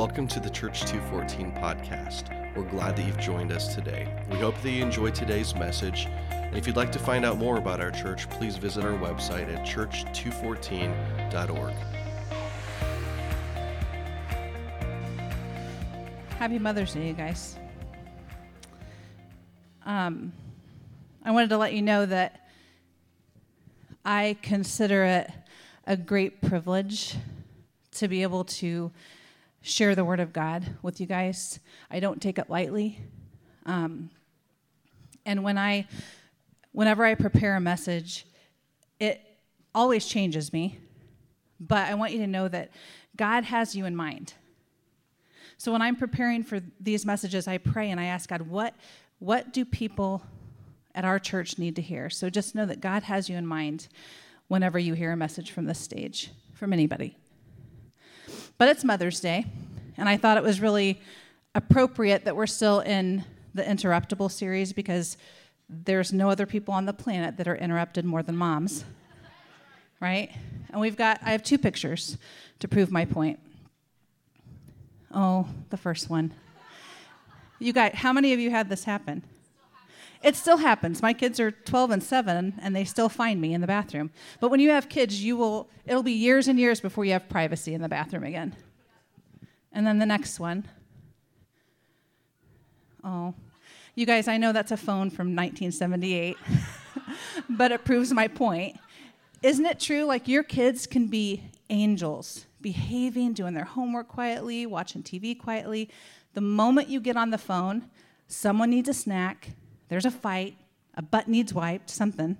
Welcome to the Church 214 podcast. We're glad that you've joined us today. We hope that you enjoyed today's message. And if you'd like to find out more about our church, please visit our website at church214.org. Happy Mother's Day, you guys. Um, I wanted to let you know that I consider it a great privilege to be able to share the Word of God with you guys. I don't take it lightly. Um, and when I, whenever I prepare a message, it always changes me. But I want you to know that God has you in mind. So when I'm preparing for these messages, I pray and I ask God, what, what do people at our church need to hear? So just know that God has you in mind whenever you hear a message from this stage, from anybody. But it's Mother's Day, and I thought it was really appropriate that we're still in the interruptible series because there's no other people on the planet that are interrupted more than moms. Right? And we've got, I have two pictures to prove my point. Oh, the first one. You guys, how many of you had this happen? It still happens. My kids are 12 and 7 and they still find me in the bathroom. But when you have kids, you will it'll be years and years before you have privacy in the bathroom again. And then the next one. Oh. You guys, I know that's a phone from 1978. but it proves my point. Isn't it true like your kids can be angels, behaving, doing their homework quietly, watching TV quietly. The moment you get on the phone, someone needs a snack, there's a fight, a butt needs wiped, something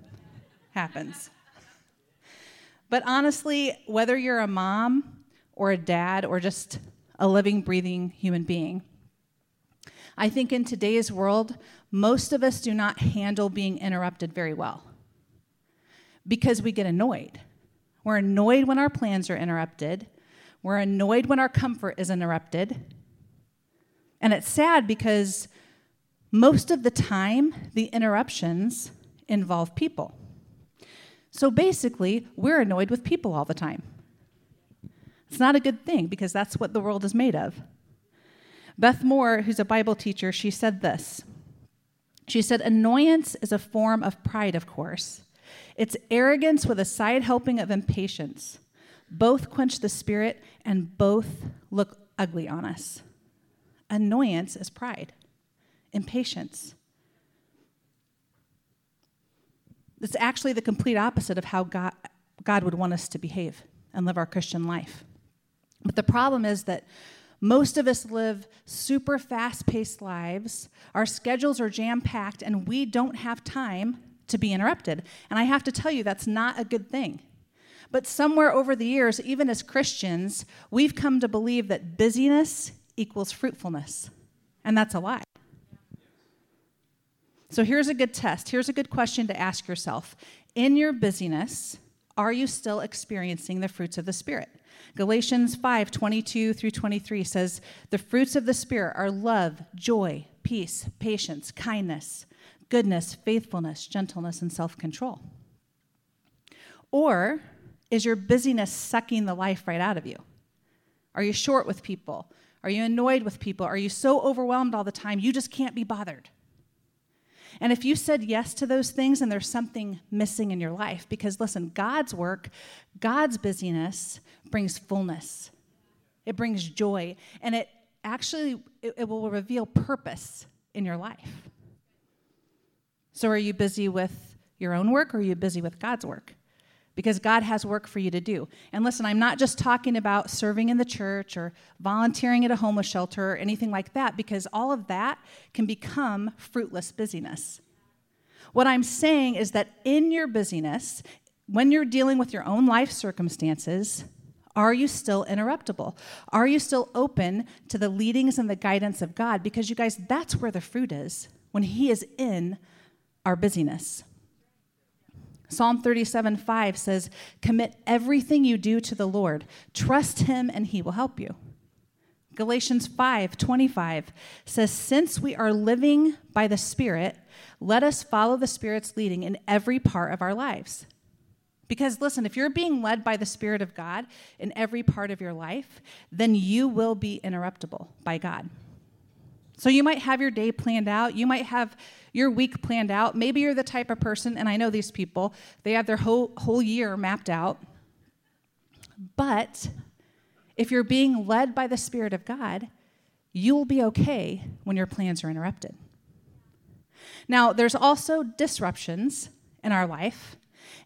happens. But honestly, whether you're a mom or a dad or just a living, breathing human being, I think in today's world, most of us do not handle being interrupted very well because we get annoyed. We're annoyed when our plans are interrupted. We're annoyed when our comfort is interrupted. And it's sad because most of the time, the interruptions involve people. So basically, we're annoyed with people all the time. It's not a good thing because that's what the world is made of. Beth Moore, who's a Bible teacher, she said this. She said, Annoyance is a form of pride, of course. It's arrogance with a side helping of impatience. Both quench the spirit and both look ugly on us. Annoyance is pride impatience. It's actually the complete opposite of how God, God would want us to behave and live our Christian life. But the problem is that most of us live super fast paced lives. Our schedules are jam packed, and we don't have time to be interrupted. And I have to tell you, that's not a good thing. But somewhere over the years, even as Christians, we've come to believe that busyness equals fruitfulness. And that's a lie. So here's a good test. Here's a good question to ask yourself. In your busyness, are you still experiencing the fruits of the Spirit? Galatians 5 22 through 23 says, The fruits of the Spirit are love, joy, peace, patience, kindness, goodness, faithfulness, gentleness, and self control. Or is your busyness sucking the life right out of you? Are you short with people? Are you annoyed with people? Are you so overwhelmed all the time you just can't be bothered? And if you said yes to those things and there's something missing in your life, because listen, God's work, God's busyness brings fullness, it brings joy, and it actually it, it will reveal purpose in your life. So are you busy with your own work or are you busy with God's work? Because God has work for you to do. And listen, I'm not just talking about serving in the church or volunteering at a homeless shelter or anything like that, because all of that can become fruitless busyness. What I'm saying is that in your busyness, when you're dealing with your own life circumstances, are you still interruptible? Are you still open to the leadings and the guidance of God? Because you guys, that's where the fruit is, when He is in our busyness. Psalm 37 5 says, Commit everything you do to the Lord. Trust him, and he will help you. Galatians 5 25 says, Since we are living by the Spirit, let us follow the Spirit's leading in every part of our lives. Because listen, if you're being led by the Spirit of God in every part of your life, then you will be interruptible by God. So you might have your day planned out, you might have your week planned out. Maybe you're the type of person, and I know these people, they have their whole, whole year mapped out. But if you're being led by the Spirit of God, you'll be okay when your plans are interrupted. Now, there's also disruptions in our life,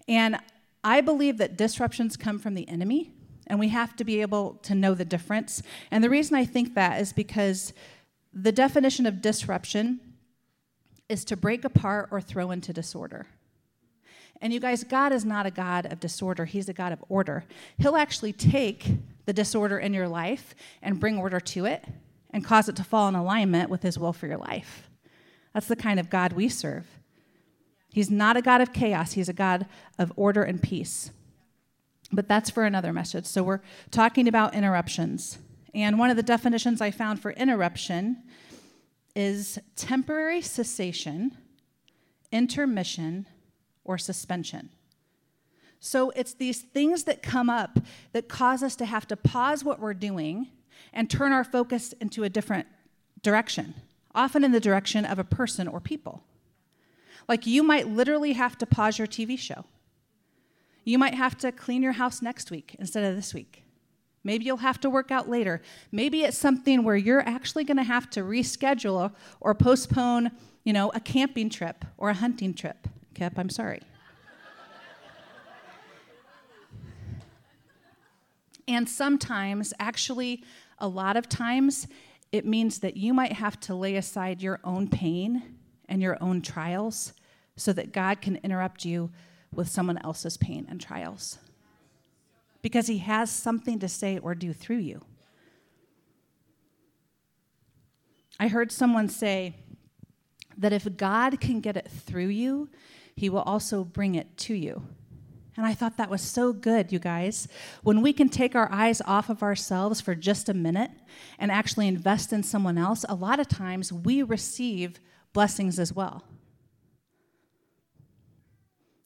and I believe that disruptions come from the enemy, and we have to be able to know the difference. And the reason I think that is because the definition of disruption is to break apart or throw into disorder. And you guys, God is not a God of disorder, He's a God of order. He'll actually take the disorder in your life and bring order to it and cause it to fall in alignment with His will for your life. That's the kind of God we serve. He's not a God of chaos, He's a God of order and peace. But that's for another message. So we're talking about interruptions. And one of the definitions I found for interruption is temporary cessation, intermission, or suspension. So it's these things that come up that cause us to have to pause what we're doing and turn our focus into a different direction, often in the direction of a person or people. Like you might literally have to pause your TV show. You might have to clean your house next week instead of this week. Maybe you'll have to work out later. Maybe it's something where you're actually going to have to reschedule or postpone, you know, a camping trip or a hunting trip. Kip, I'm sorry. and sometimes, actually, a lot of times, it means that you might have to lay aside your own pain and your own trials so that God can interrupt you with someone else's pain and trials. Because he has something to say or do through you. I heard someone say that if God can get it through you, he will also bring it to you. And I thought that was so good, you guys. When we can take our eyes off of ourselves for just a minute and actually invest in someone else, a lot of times we receive blessings as well.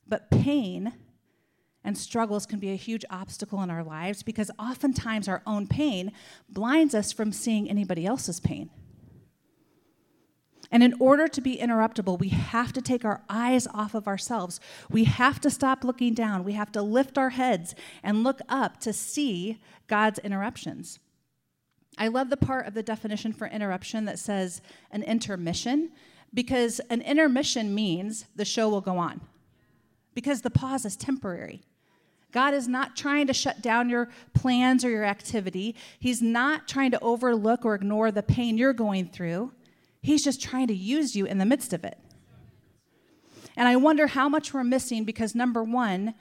But pain and struggles can be a huge obstacle in our lives because oftentimes our own pain blinds us from seeing anybody else's pain. And in order to be interruptible, we have to take our eyes off of ourselves. We have to stop looking down. We have to lift our heads and look up to see God's interruptions. I love the part of the definition for interruption that says an intermission because an intermission means the show will go on, because the pause is temporary. God is not trying to shut down your plans or your activity. He's not trying to overlook or ignore the pain you're going through. He's just trying to use you in the midst of it. And I wonder how much we're missing because, number one,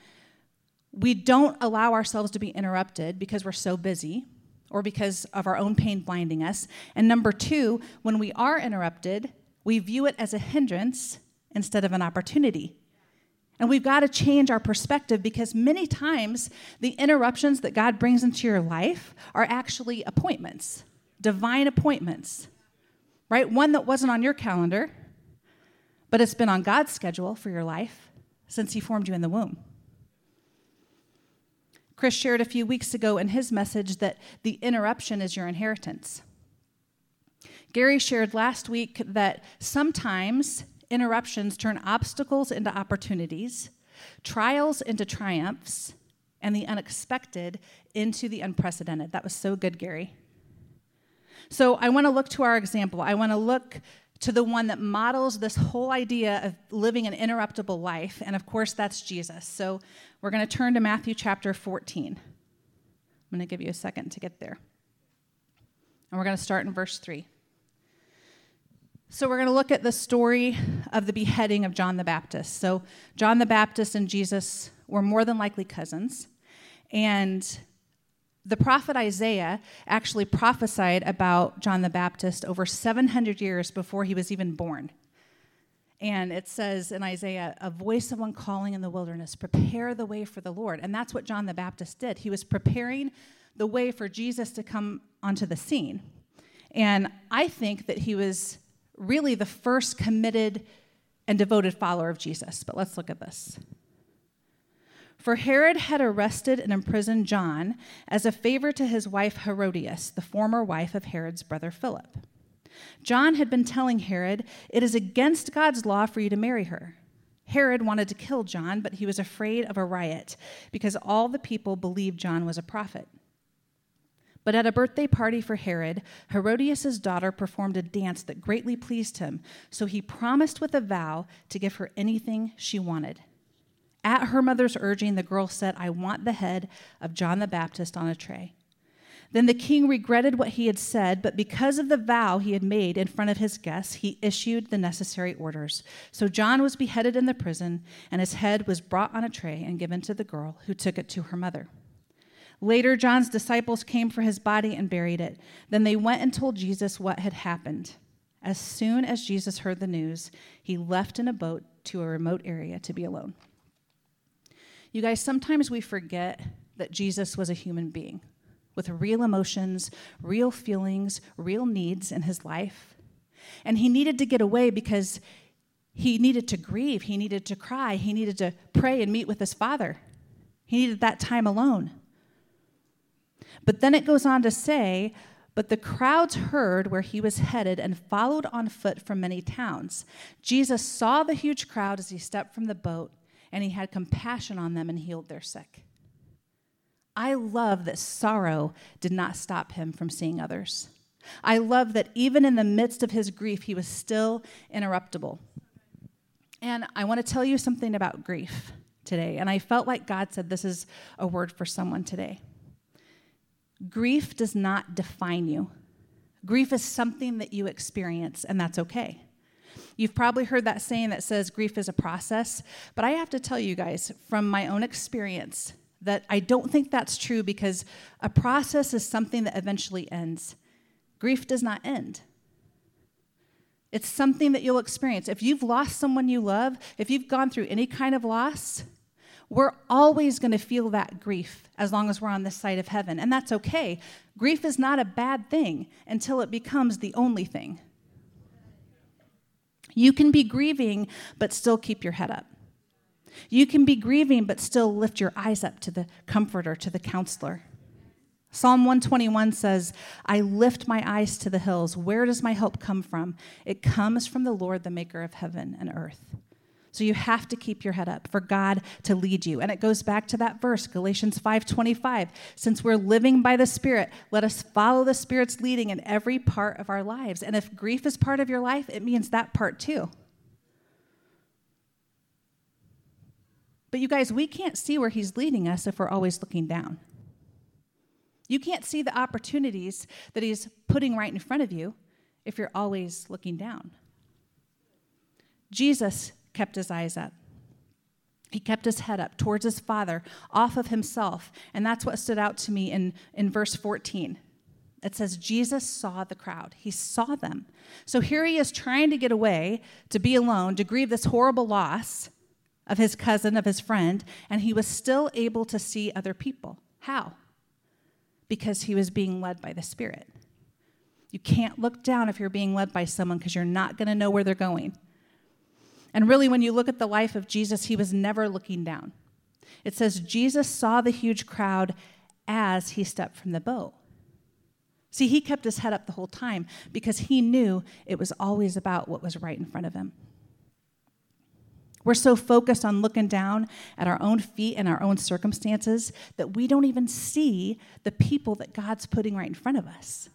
we don't allow ourselves to be interrupted because we're so busy or because of our own pain blinding us. And number two, when we are interrupted, we view it as a hindrance instead of an opportunity. And we've got to change our perspective because many times the interruptions that God brings into your life are actually appointments, divine appointments, right? One that wasn't on your calendar, but it's been on God's schedule for your life since He formed you in the womb. Chris shared a few weeks ago in his message that the interruption is your inheritance. Gary shared last week that sometimes interruptions turn obstacles into opportunities, trials into triumphs, and the unexpected into the unprecedented. That was so good, Gary. So I want to look to our example. I want to look to the one that models this whole idea of living an interruptible life, and of course, that's Jesus. So we're going to turn to Matthew chapter 14. I'm going to give you a second to get there. And we're going to start in verse 3. So, we're going to look at the story of the beheading of John the Baptist. So, John the Baptist and Jesus were more than likely cousins. And the prophet Isaiah actually prophesied about John the Baptist over 700 years before he was even born. And it says in Isaiah, a voice of one calling in the wilderness, prepare the way for the Lord. And that's what John the Baptist did. He was preparing the way for Jesus to come onto the scene. And I think that he was really the first committed and devoted follower of Jesus. But let's look at this. For Herod had arrested and imprisoned John as a favor to his wife Herodias, the former wife of Herod's brother Philip. John had been telling Herod, It is against God's law for you to marry her. Herod wanted to kill John, but he was afraid of a riot because all the people believed John was a prophet. But at a birthday party for Herod, Herodias' daughter performed a dance that greatly pleased him, so he promised with a vow to give her anything she wanted. At her mother's urging, the girl said, I want the head of John the Baptist on a tray. Then the king regretted what he had said, but because of the vow he had made in front of his guests, he issued the necessary orders. So John was beheaded in the prison, and his head was brought on a tray and given to the girl, who took it to her mother. Later, John's disciples came for his body and buried it. Then they went and told Jesus what had happened. As soon as Jesus heard the news, he left in a boat to a remote area to be alone. You guys, sometimes we forget that Jesus was a human being with real emotions, real feelings, real needs in his life. And he needed to get away because he needed to grieve, he needed to cry, he needed to pray and meet with his father. He needed that time alone. But then it goes on to say, but the crowds heard where he was headed and followed on foot from many towns. Jesus saw the huge crowd as he stepped from the boat, and he had compassion on them and healed their sick. I love that sorrow did not stop him from seeing others. I love that even in the midst of his grief, he was still interruptible. And I want to tell you something about grief today. And I felt like God said this is a word for someone today. Grief does not define you, grief is something that you experience, and that's okay. You've probably heard that saying that says grief is a process, but I have to tell you guys from my own experience, that I don't think that's true because a process is something that eventually ends. Grief does not end. It's something that you'll experience. If you've lost someone you love, if you've gone through any kind of loss, we're always going to feel that grief as long as we're on this side of heaven. And that's okay. Grief is not a bad thing until it becomes the only thing. You can be grieving, but still keep your head up. You can be grieving, but still lift your eyes up to the comforter, to the counselor. Psalm 121 says, I lift my eyes to the hills. Where does my help come from? It comes from the Lord, the maker of heaven and earth. So you have to keep your head up for God to lead you. And it goes back to that verse, Galatians 5:25. Since we're living by the Spirit, let us follow the Spirit's leading in every part of our lives. And if grief is part of your life, it means that part too. But you guys, we can't see where He's leading us if we're always looking down. You can't see the opportunities that He's putting right in front of you if you're always looking down. Jesus kept his eyes up. He kept his head up towards his father, off of himself. And that's what stood out to me in, in verse 14. It says, Jesus saw the crowd. He saw them. So here he is trying to get away, to be alone, to grieve this horrible loss of his cousin, of his friend, and he was still able to see other people. How? Because he was being led by the Spirit. You can't look down if you're being led by someone because you're not going to know where they're going. And really, when you look at the life of Jesus, he was never looking down. It says Jesus saw the huge crowd as he stepped from the boat. See, he kept his head up the whole time because he knew it was always about what was right in front of him. We're so focused on looking down at our own feet and our own circumstances that we don't even see the people that God's putting right in front of us.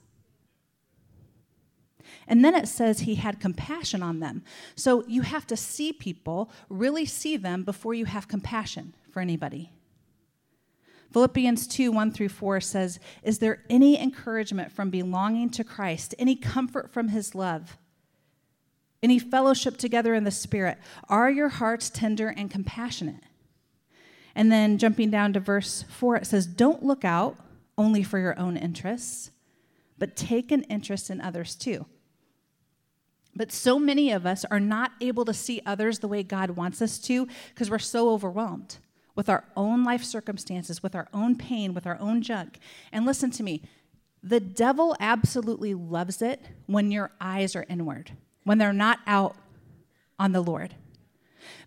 And then it says he had compassion on them. So you have to see people, really see them before you have compassion for anybody. Philippians 2 1 through 4 says, Is there any encouragement from belonging to Christ, any comfort from his love? any fellowship together in the Spirit? Are your hearts tender and compassionate? And then jumping down to verse 4, it says, Don't look out only for your own interests, but take an interest in others too. But so many of us are not able to see others the way God wants us to because we're so overwhelmed with our own life circumstances, with our own pain, with our own junk. And listen to me the devil absolutely loves it when your eyes are inward when they're not out on the Lord.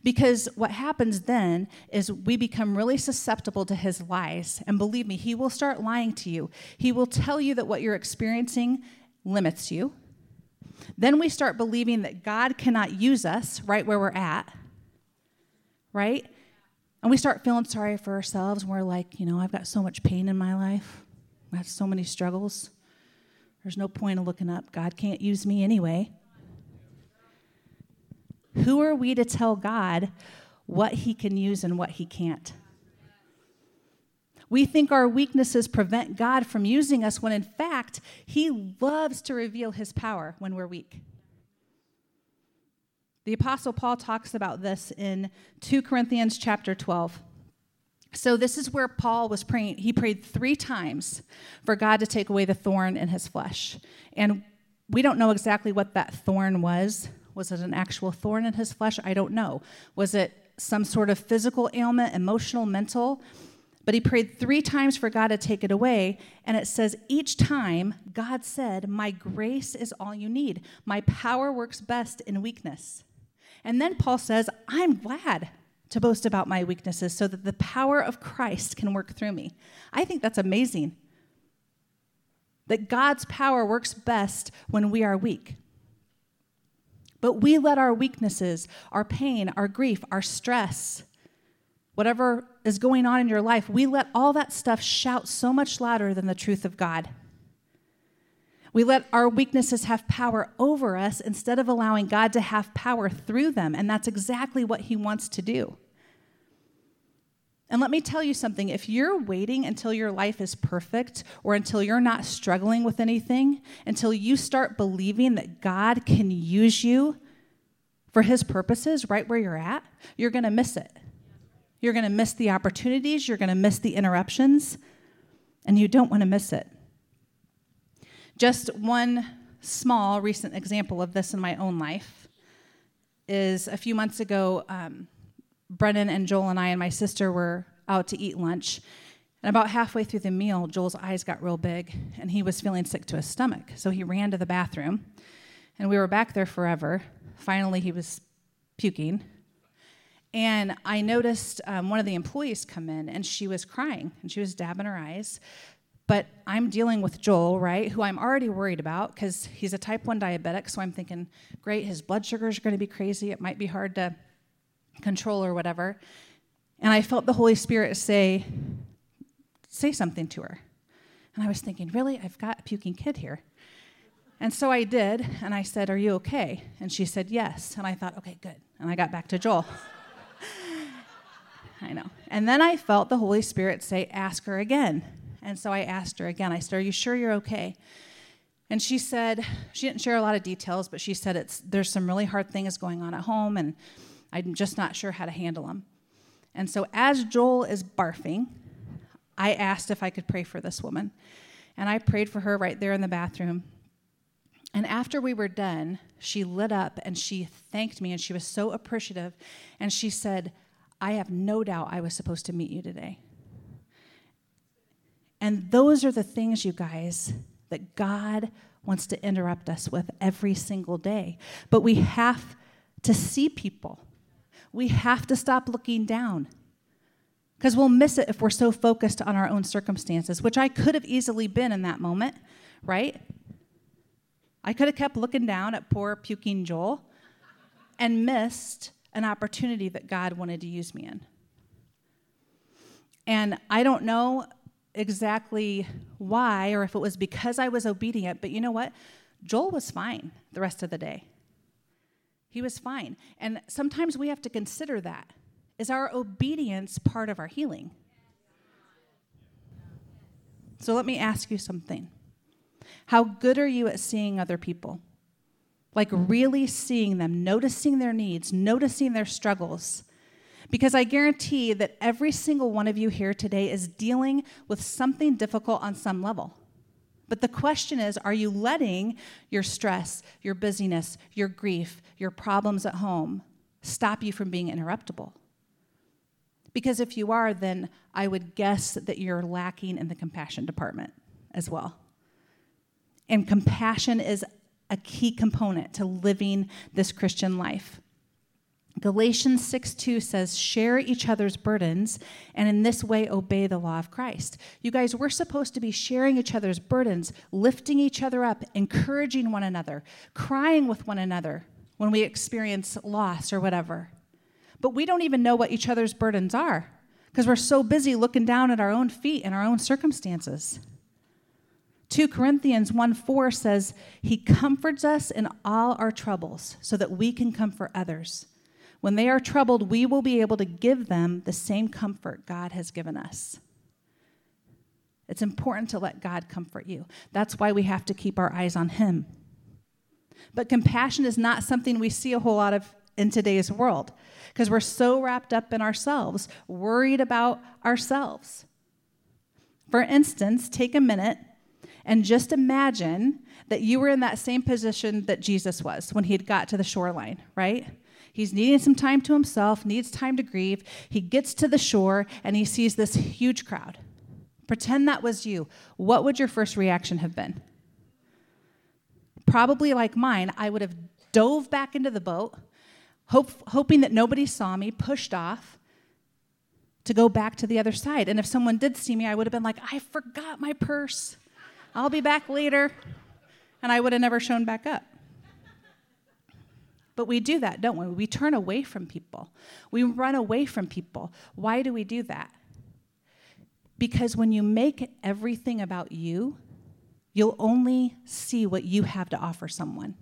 Because what happens then is we become really susceptible to his lies. And believe me, he will start lying to you. He will tell you that what you're experiencing limits you. Then we start believing that God cannot use us right where we're at, right? And we start feeling sorry for ourselves. And we're like, you know, I've got so much pain in my life, I have so many struggles. There's no point in looking up. God can't use me anyway. Who are we to tell God what he can use and what he can't? We think our weaknesses prevent God from using us when in fact, he loves to reveal his power when we're weak. The apostle Paul talks about this in 2 Corinthians chapter 12. So this is where Paul was praying. He prayed 3 times for God to take away the thorn in his flesh. And we don't know exactly what that thorn was. Was it an actual thorn in his flesh? I don't know. Was it some sort of physical ailment, emotional, mental? But he prayed three times for God to take it away. And it says, each time God said, My grace is all you need. My power works best in weakness. And then Paul says, I'm glad to boast about my weaknesses so that the power of Christ can work through me. I think that's amazing. That God's power works best when we are weak. But we let our weaknesses, our pain, our grief, our stress, whatever is going on in your life, we let all that stuff shout so much louder than the truth of God. We let our weaknesses have power over us instead of allowing God to have power through them. And that's exactly what He wants to do. And let me tell you something if you're waiting until your life is perfect or until you're not struggling with anything, until you start believing that God can use you for His purposes right where you're at, you're going to miss it. You're going to miss the opportunities, you're going to miss the interruptions, and you don't want to miss it. Just one small recent example of this in my own life is a few months ago, um, Brennan and Joel and I and my sister were out to eat lunch. And about halfway through the meal, Joel's eyes got real big and he was feeling sick to his stomach. So he ran to the bathroom and we were back there forever. Finally, he was puking. And I noticed um, one of the employees come in and she was crying and she was dabbing her eyes. But I'm dealing with Joel, right, who I'm already worried about because he's a type 1 diabetic. So I'm thinking, great, his blood sugars are going to be crazy. It might be hard to control or whatever. And I felt the Holy Spirit say, say something to her. And I was thinking, really? I've got a puking kid here. And so I did, and I said, Are you okay? And she said, Yes. And I thought, Okay, good. And I got back to Joel. I know. And then I felt the Holy Spirit say, Ask her again. And so I asked her again, I said, Are you sure you're okay? And she said, she didn't share a lot of details, but she said it's there's some really hard things going on at home, and I'm just not sure how to handle them. And so as Joel is barfing, I asked if I could pray for this woman. And I prayed for her right there in the bathroom. And after we were done, she lit up and she thanked me and she was so appreciative. And she said, I have no doubt I was supposed to meet you today. And those are the things, you guys, that God wants to interrupt us with every single day. But we have to see people, we have to stop looking down. Because we'll miss it if we're so focused on our own circumstances, which I could have easily been in that moment, right? I could have kept looking down at poor puking Joel and missed an opportunity that God wanted to use me in. And I don't know exactly why or if it was because I was obedient, but you know what? Joel was fine the rest of the day. He was fine. And sometimes we have to consider that. Is our obedience part of our healing? So let me ask you something. How good are you at seeing other people? Like really seeing them, noticing their needs, noticing their struggles, because I guarantee that every single one of you here today is dealing with something difficult on some level. But the question is are you letting your stress, your busyness, your grief, your problems at home stop you from being interruptible? Because if you are, then I would guess that you're lacking in the compassion department as well. And compassion is a key component to living this Christian life. Galatians 6 2 says, Share each other's burdens, and in this way obey the law of Christ. You guys, we're supposed to be sharing each other's burdens, lifting each other up, encouraging one another, crying with one another when we experience loss or whatever. But we don't even know what each other's burdens are because we're so busy looking down at our own feet and our own circumstances. 2 Corinthians 1 4 says, He comforts us in all our troubles so that we can comfort others. When they are troubled, we will be able to give them the same comfort God has given us. It's important to let God comfort you. That's why we have to keep our eyes on Him. But compassion is not something we see a whole lot of in today's world because we're so wrapped up in ourselves, worried about ourselves. For instance, take a minute and just imagine that you were in that same position that Jesus was when he had got to the shoreline, right? He's needing some time to himself, needs time to grieve. He gets to the shore and he sees this huge crowd. Pretend that was you. What would your first reaction have been? Probably like mine, I would have dove back into the boat, hope, hoping that nobody saw me, pushed off to go back to the other side. And if someone did see me, I would have been like, I forgot my purse. I'll be back later. And I would have never shown back up. But we do that, don't we? We turn away from people. We run away from people. Why do we do that? Because when you make everything about you, you'll only see what you have to offer someone.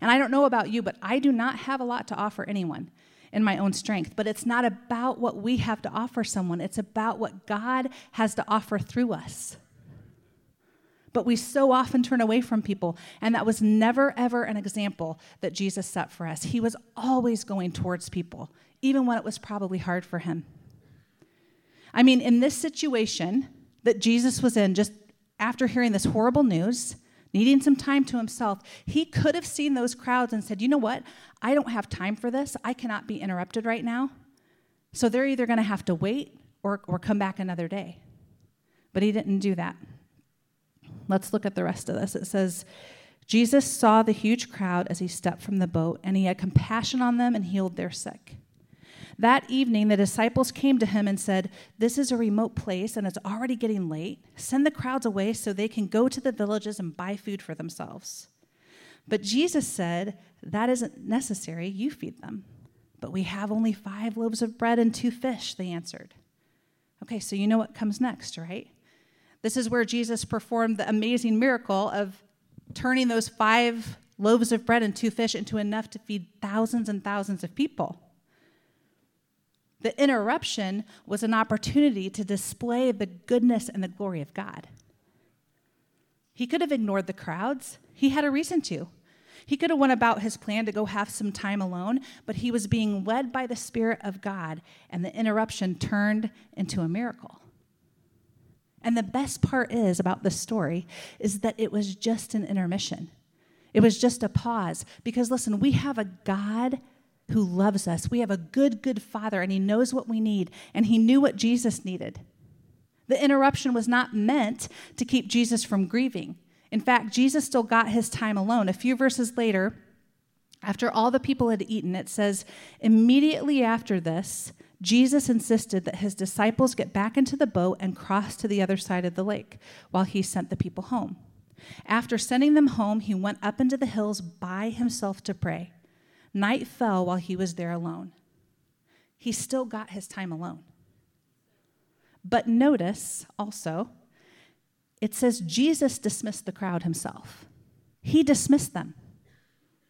And I don't know about you, but I do not have a lot to offer anyone in my own strength. But it's not about what we have to offer someone, it's about what God has to offer through us. But we so often turn away from people. And that was never, ever an example that Jesus set for us. He was always going towards people, even when it was probably hard for him. I mean, in this situation that Jesus was in, just after hearing this horrible news, needing some time to himself, he could have seen those crowds and said, You know what? I don't have time for this. I cannot be interrupted right now. So they're either going to have to wait or, or come back another day. But he didn't do that. Let's look at the rest of this. It says, Jesus saw the huge crowd as he stepped from the boat, and he had compassion on them and healed their sick. That evening, the disciples came to him and said, This is a remote place and it's already getting late. Send the crowds away so they can go to the villages and buy food for themselves. But Jesus said, That isn't necessary. You feed them. But we have only five loaves of bread and two fish, they answered. Okay, so you know what comes next, right? This is where Jesus performed the amazing miracle of turning those five loaves of bread and two fish into enough to feed thousands and thousands of people. The interruption was an opportunity to display the goodness and the glory of God. He could have ignored the crowds. He had a reason to. He could have went about his plan to go have some time alone, but he was being led by the Spirit of God, and the interruption turned into a miracle. And the best part is about this story is that it was just an intermission. It was just a pause. Because listen, we have a God who loves us. We have a good, good Father, and He knows what we need, and He knew what Jesus needed. The interruption was not meant to keep Jesus from grieving. In fact, Jesus still got his time alone. A few verses later, after all the people had eaten, it says, immediately after this, Jesus insisted that his disciples get back into the boat and cross to the other side of the lake while he sent the people home. After sending them home, he went up into the hills by himself to pray. Night fell while he was there alone. He still got his time alone. But notice also, it says Jesus dismissed the crowd himself. He dismissed them.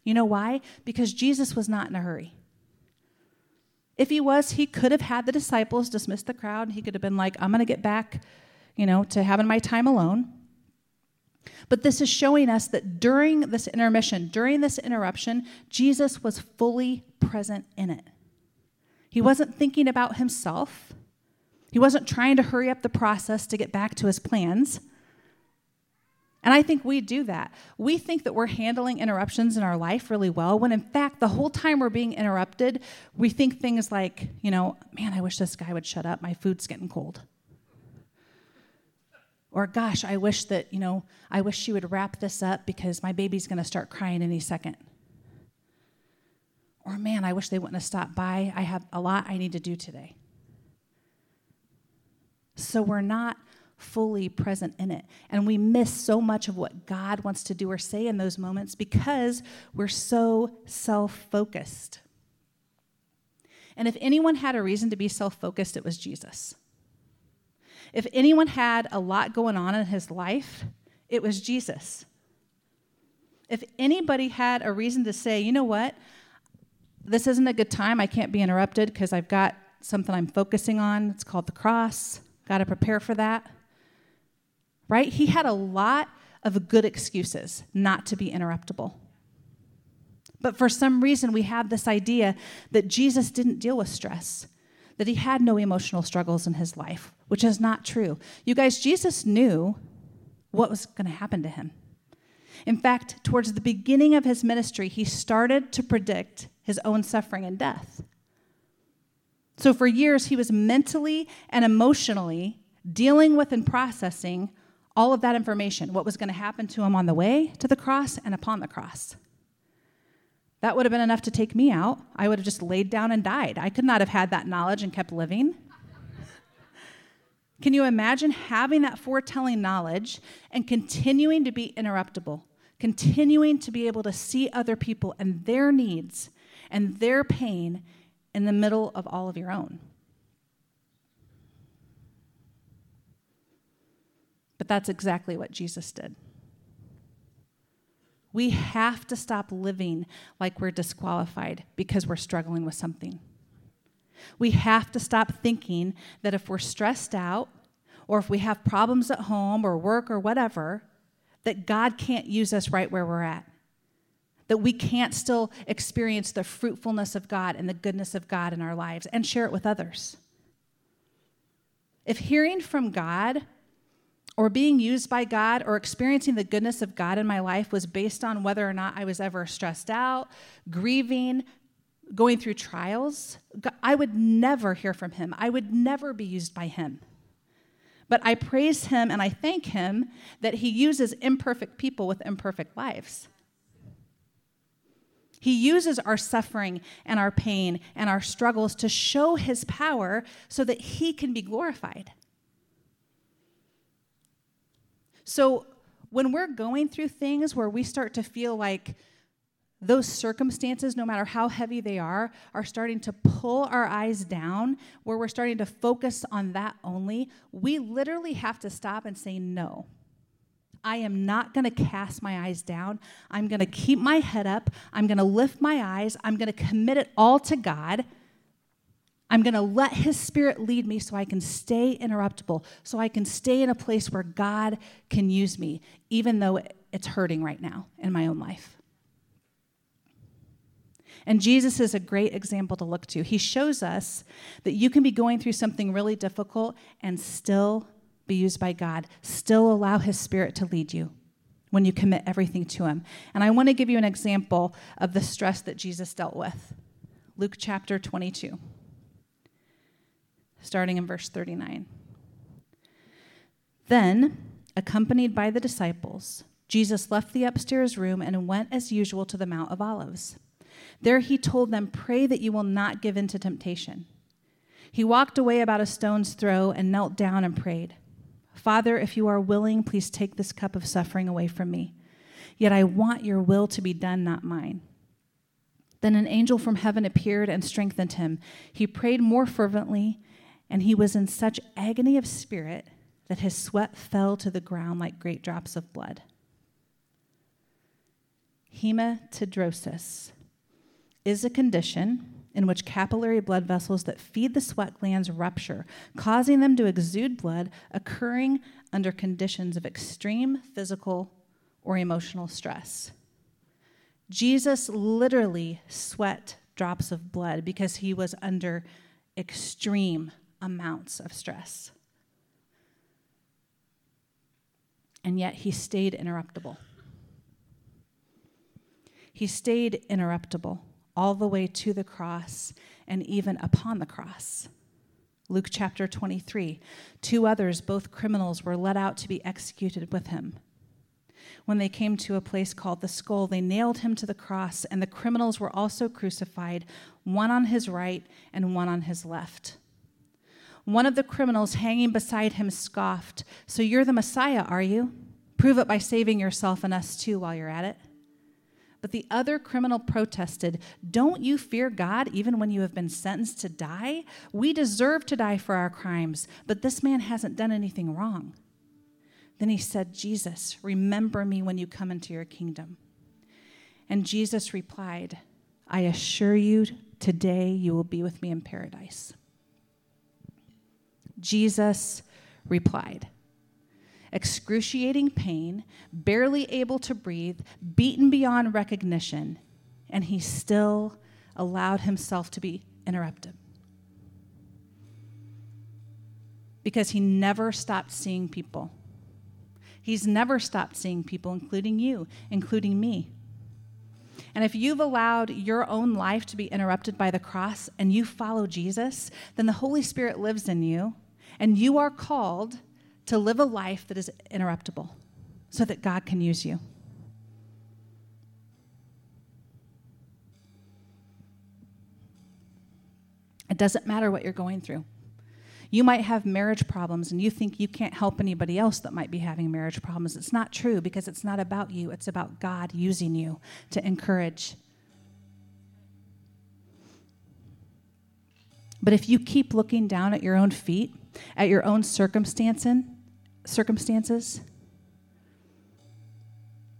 You know why? Because Jesus was not in a hurry. If he was, he could have had the disciples dismiss the crowd. He could have been like, I'm going to get back, you know, to having my time alone. But this is showing us that during this intermission, during this interruption, Jesus was fully present in it. He wasn't thinking about himself. He wasn't trying to hurry up the process to get back to his plans. And I think we do that. We think that we're handling interruptions in our life really well, when in fact, the whole time we're being interrupted, we think things like, you know, man, I wish this guy would shut up. My food's getting cold. Or, gosh, I wish that, you know, I wish she would wrap this up because my baby's going to start crying any second. Or, man, I wish they wouldn't have stopped by. I have a lot I need to do today. So we're not fully present in it. And we miss so much of what God wants to do or say in those moments because we're so self focused. And if anyone had a reason to be self focused, it was Jesus. If anyone had a lot going on in his life, it was Jesus. If anybody had a reason to say, you know what, this isn't a good time, I can't be interrupted because I've got something I'm focusing on, it's called the cross, got to prepare for that. Right? He had a lot of good excuses not to be interruptible. But for some reason, we have this idea that Jesus didn't deal with stress, that he had no emotional struggles in his life, which is not true. You guys, Jesus knew what was going to happen to him. In fact, towards the beginning of his ministry, he started to predict his own suffering and death. So for years, he was mentally and emotionally dealing with and processing all of that information, what was going to happen to him on the way to the cross and upon the cross. That would have been enough to take me out. I would have just laid down and died. I could not have had that knowledge and kept living. Can you imagine having that foretelling knowledge and continuing to be interruptible, continuing to be able to see other people and their needs and their pain in the middle of all of your own? But that's exactly what Jesus did. We have to stop living like we're disqualified because we're struggling with something. We have to stop thinking that if we're stressed out or if we have problems at home or work or whatever, that God can't use us right where we're at. That we can't still experience the fruitfulness of God and the goodness of God in our lives and share it with others. If hearing from God or being used by God or experiencing the goodness of God in my life was based on whether or not I was ever stressed out, grieving, going through trials, I would never hear from Him. I would never be used by Him. But I praise Him and I thank Him that He uses imperfect people with imperfect lives. He uses our suffering and our pain and our struggles to show His power so that He can be glorified. So when we're going through things where we start to feel like those circumstances, no matter how heavy they are, are starting to pull our eyes down, where we're starting to focus on that only, we literally have to stop and say, No. I am not going to cast my eyes down. I'm going to keep my head up. I'm going to lift my eyes. I'm going to commit it all to God I'm going to let His Spirit lead me so I can stay interruptible, so I can stay in a place where God can use me, even though it's hurting right now in my own life. And Jesus is a great example to look to. He shows us that you can be going through something really difficult and still be used by God, still allow His Spirit to lead you when you commit everything to Him. And I want to give you an example of the stress that Jesus dealt with. Luke chapter 22 starting in verse 39. Then, accompanied by the disciples, Jesus left the upstairs room and went as usual to the Mount of Olives. There he told them, Pray that you will not give in to temptation. He walked away about a stone's throw and knelt down and prayed, Father, if you are willing, please take this cup of suffering away from me. Yet I want your will to be done, not mine. Then an angel from heaven appeared and strengthened him. He prayed more fervently and he was in such agony of spirit that his sweat fell to the ground like great drops of blood. Hematidrosis is a condition in which capillary blood vessels that feed the sweat glands rupture, causing them to exude blood, occurring under conditions of extreme physical or emotional stress. Jesus literally sweat drops of blood because he was under extreme amounts of stress. And yet he stayed interruptible. He stayed interruptible all the way to the cross and even upon the cross. Luke chapter 23. Two others, both criminals, were let out to be executed with him. when they came to a place called the skull, they nailed him to the cross, and the criminals were also crucified, one on his right and one on his left. One of the criminals hanging beside him scoffed, So you're the Messiah, are you? Prove it by saving yourself and us too while you're at it. But the other criminal protested, Don't you fear God even when you have been sentenced to die? We deserve to die for our crimes, but this man hasn't done anything wrong. Then he said, Jesus, remember me when you come into your kingdom. And Jesus replied, I assure you, today you will be with me in paradise. Jesus replied, excruciating pain, barely able to breathe, beaten beyond recognition, and he still allowed himself to be interrupted. Because he never stopped seeing people He's never stopped seeing people, including you, including me. And if you've allowed your own life to be interrupted by the cross and you follow Jesus, then the Holy Spirit lives in you, and you are called to live a life that is interruptible so that God can use you. It doesn't matter what you're going through. You might have marriage problems and you think you can't help anybody else that might be having marriage problems. It's not true because it's not about you, it's about God using you to encourage. But if you keep looking down at your own feet, at your own circumstances,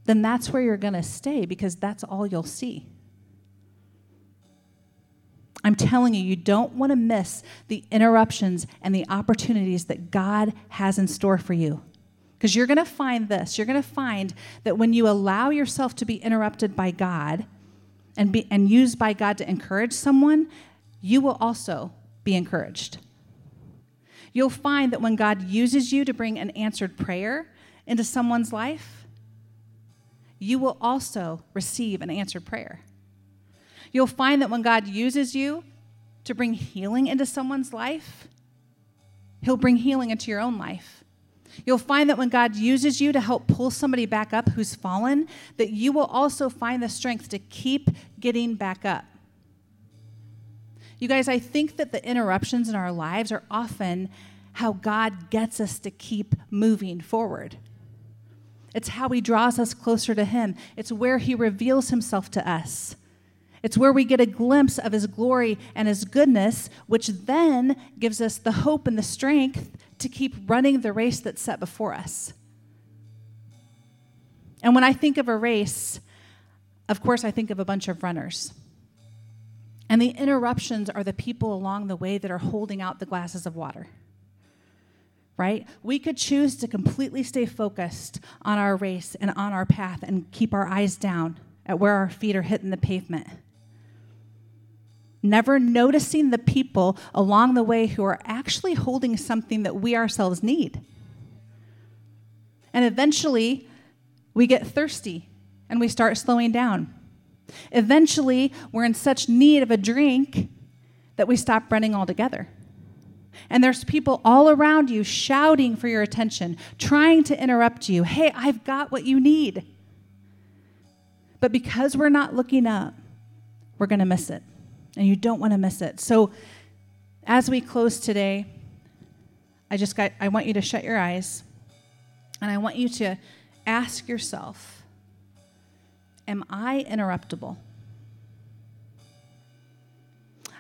then that's where you're going to stay because that's all you'll see. I'm telling you, you don't want to miss the interruptions and the opportunities that God has in store for you. Because you're going to find this. You're going to find that when you allow yourself to be interrupted by God and, be, and used by God to encourage someone, you will also be encouraged. You'll find that when God uses you to bring an answered prayer into someone's life, you will also receive an answered prayer. You'll find that when God uses you to bring healing into someone's life, He'll bring healing into your own life. You'll find that when God uses you to help pull somebody back up who's fallen, that you will also find the strength to keep getting back up. You guys, I think that the interruptions in our lives are often how God gets us to keep moving forward. It's how He draws us closer to Him, it's where He reveals Himself to us. It's where we get a glimpse of His glory and His goodness, which then gives us the hope and the strength to keep running the race that's set before us. And when I think of a race, of course, I think of a bunch of runners. And the interruptions are the people along the way that are holding out the glasses of water. Right? We could choose to completely stay focused on our race and on our path and keep our eyes down at where our feet are hitting the pavement never noticing the people along the way who are actually holding something that we ourselves need. And eventually, we get thirsty and we start slowing down. Eventually, we're in such need of a drink that we stop running altogether. And there's people all around you shouting for your attention, trying to interrupt you. Hey, I've got what you need. But because we're not looking up, we're going to miss it and you don't want to miss it. So, as we close today, I just got, I want you to shut your eyes and I want you to ask yourself Am I interruptible?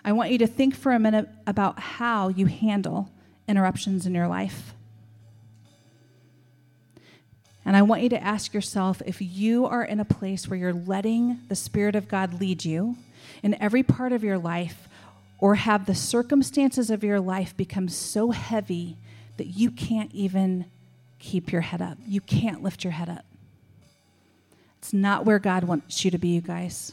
I want you to think for a minute about how you handle interruptions in your life. And I want you to ask yourself if you are in a place where you're letting the Spirit of God lead you in every part of your life, or have the circumstances of your life become so heavy that you can't even keep your head up. You can't lift your head up. It's not where God wants you to be, you guys.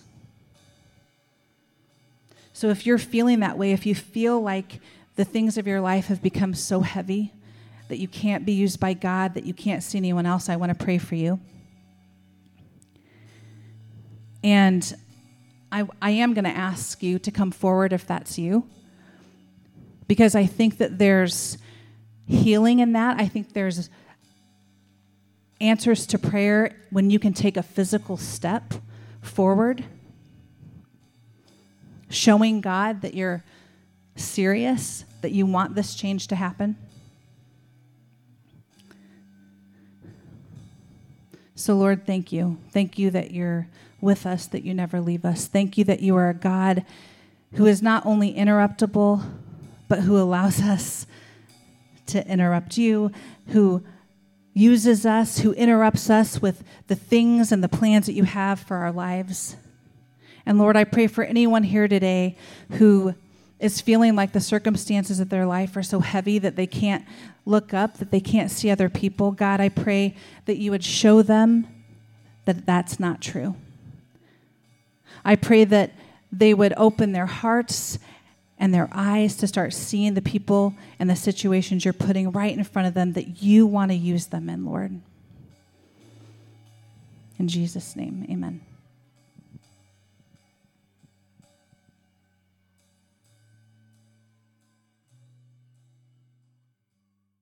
So if you're feeling that way, if you feel like the things of your life have become so heavy that you can't be used by God, that you can't see anyone else, I want to pray for you. And I, I am going to ask you to come forward if that's you. Because I think that there's healing in that. I think there's answers to prayer when you can take a physical step forward, showing God that you're serious, that you want this change to happen. So, Lord, thank you. Thank you that you're with us, that you never leave us. Thank you that you are a God who is not only interruptible, but who allows us to interrupt you, who uses us, who interrupts us with the things and the plans that you have for our lives. And Lord, I pray for anyone here today who is feeling like the circumstances of their life are so heavy that they can't look up, that they can't see other people. God, I pray that you would show them that that's not true. I pray that they would open their hearts and their eyes to start seeing the people and the situations you're putting right in front of them that you want to use them in, Lord. In Jesus' name, amen.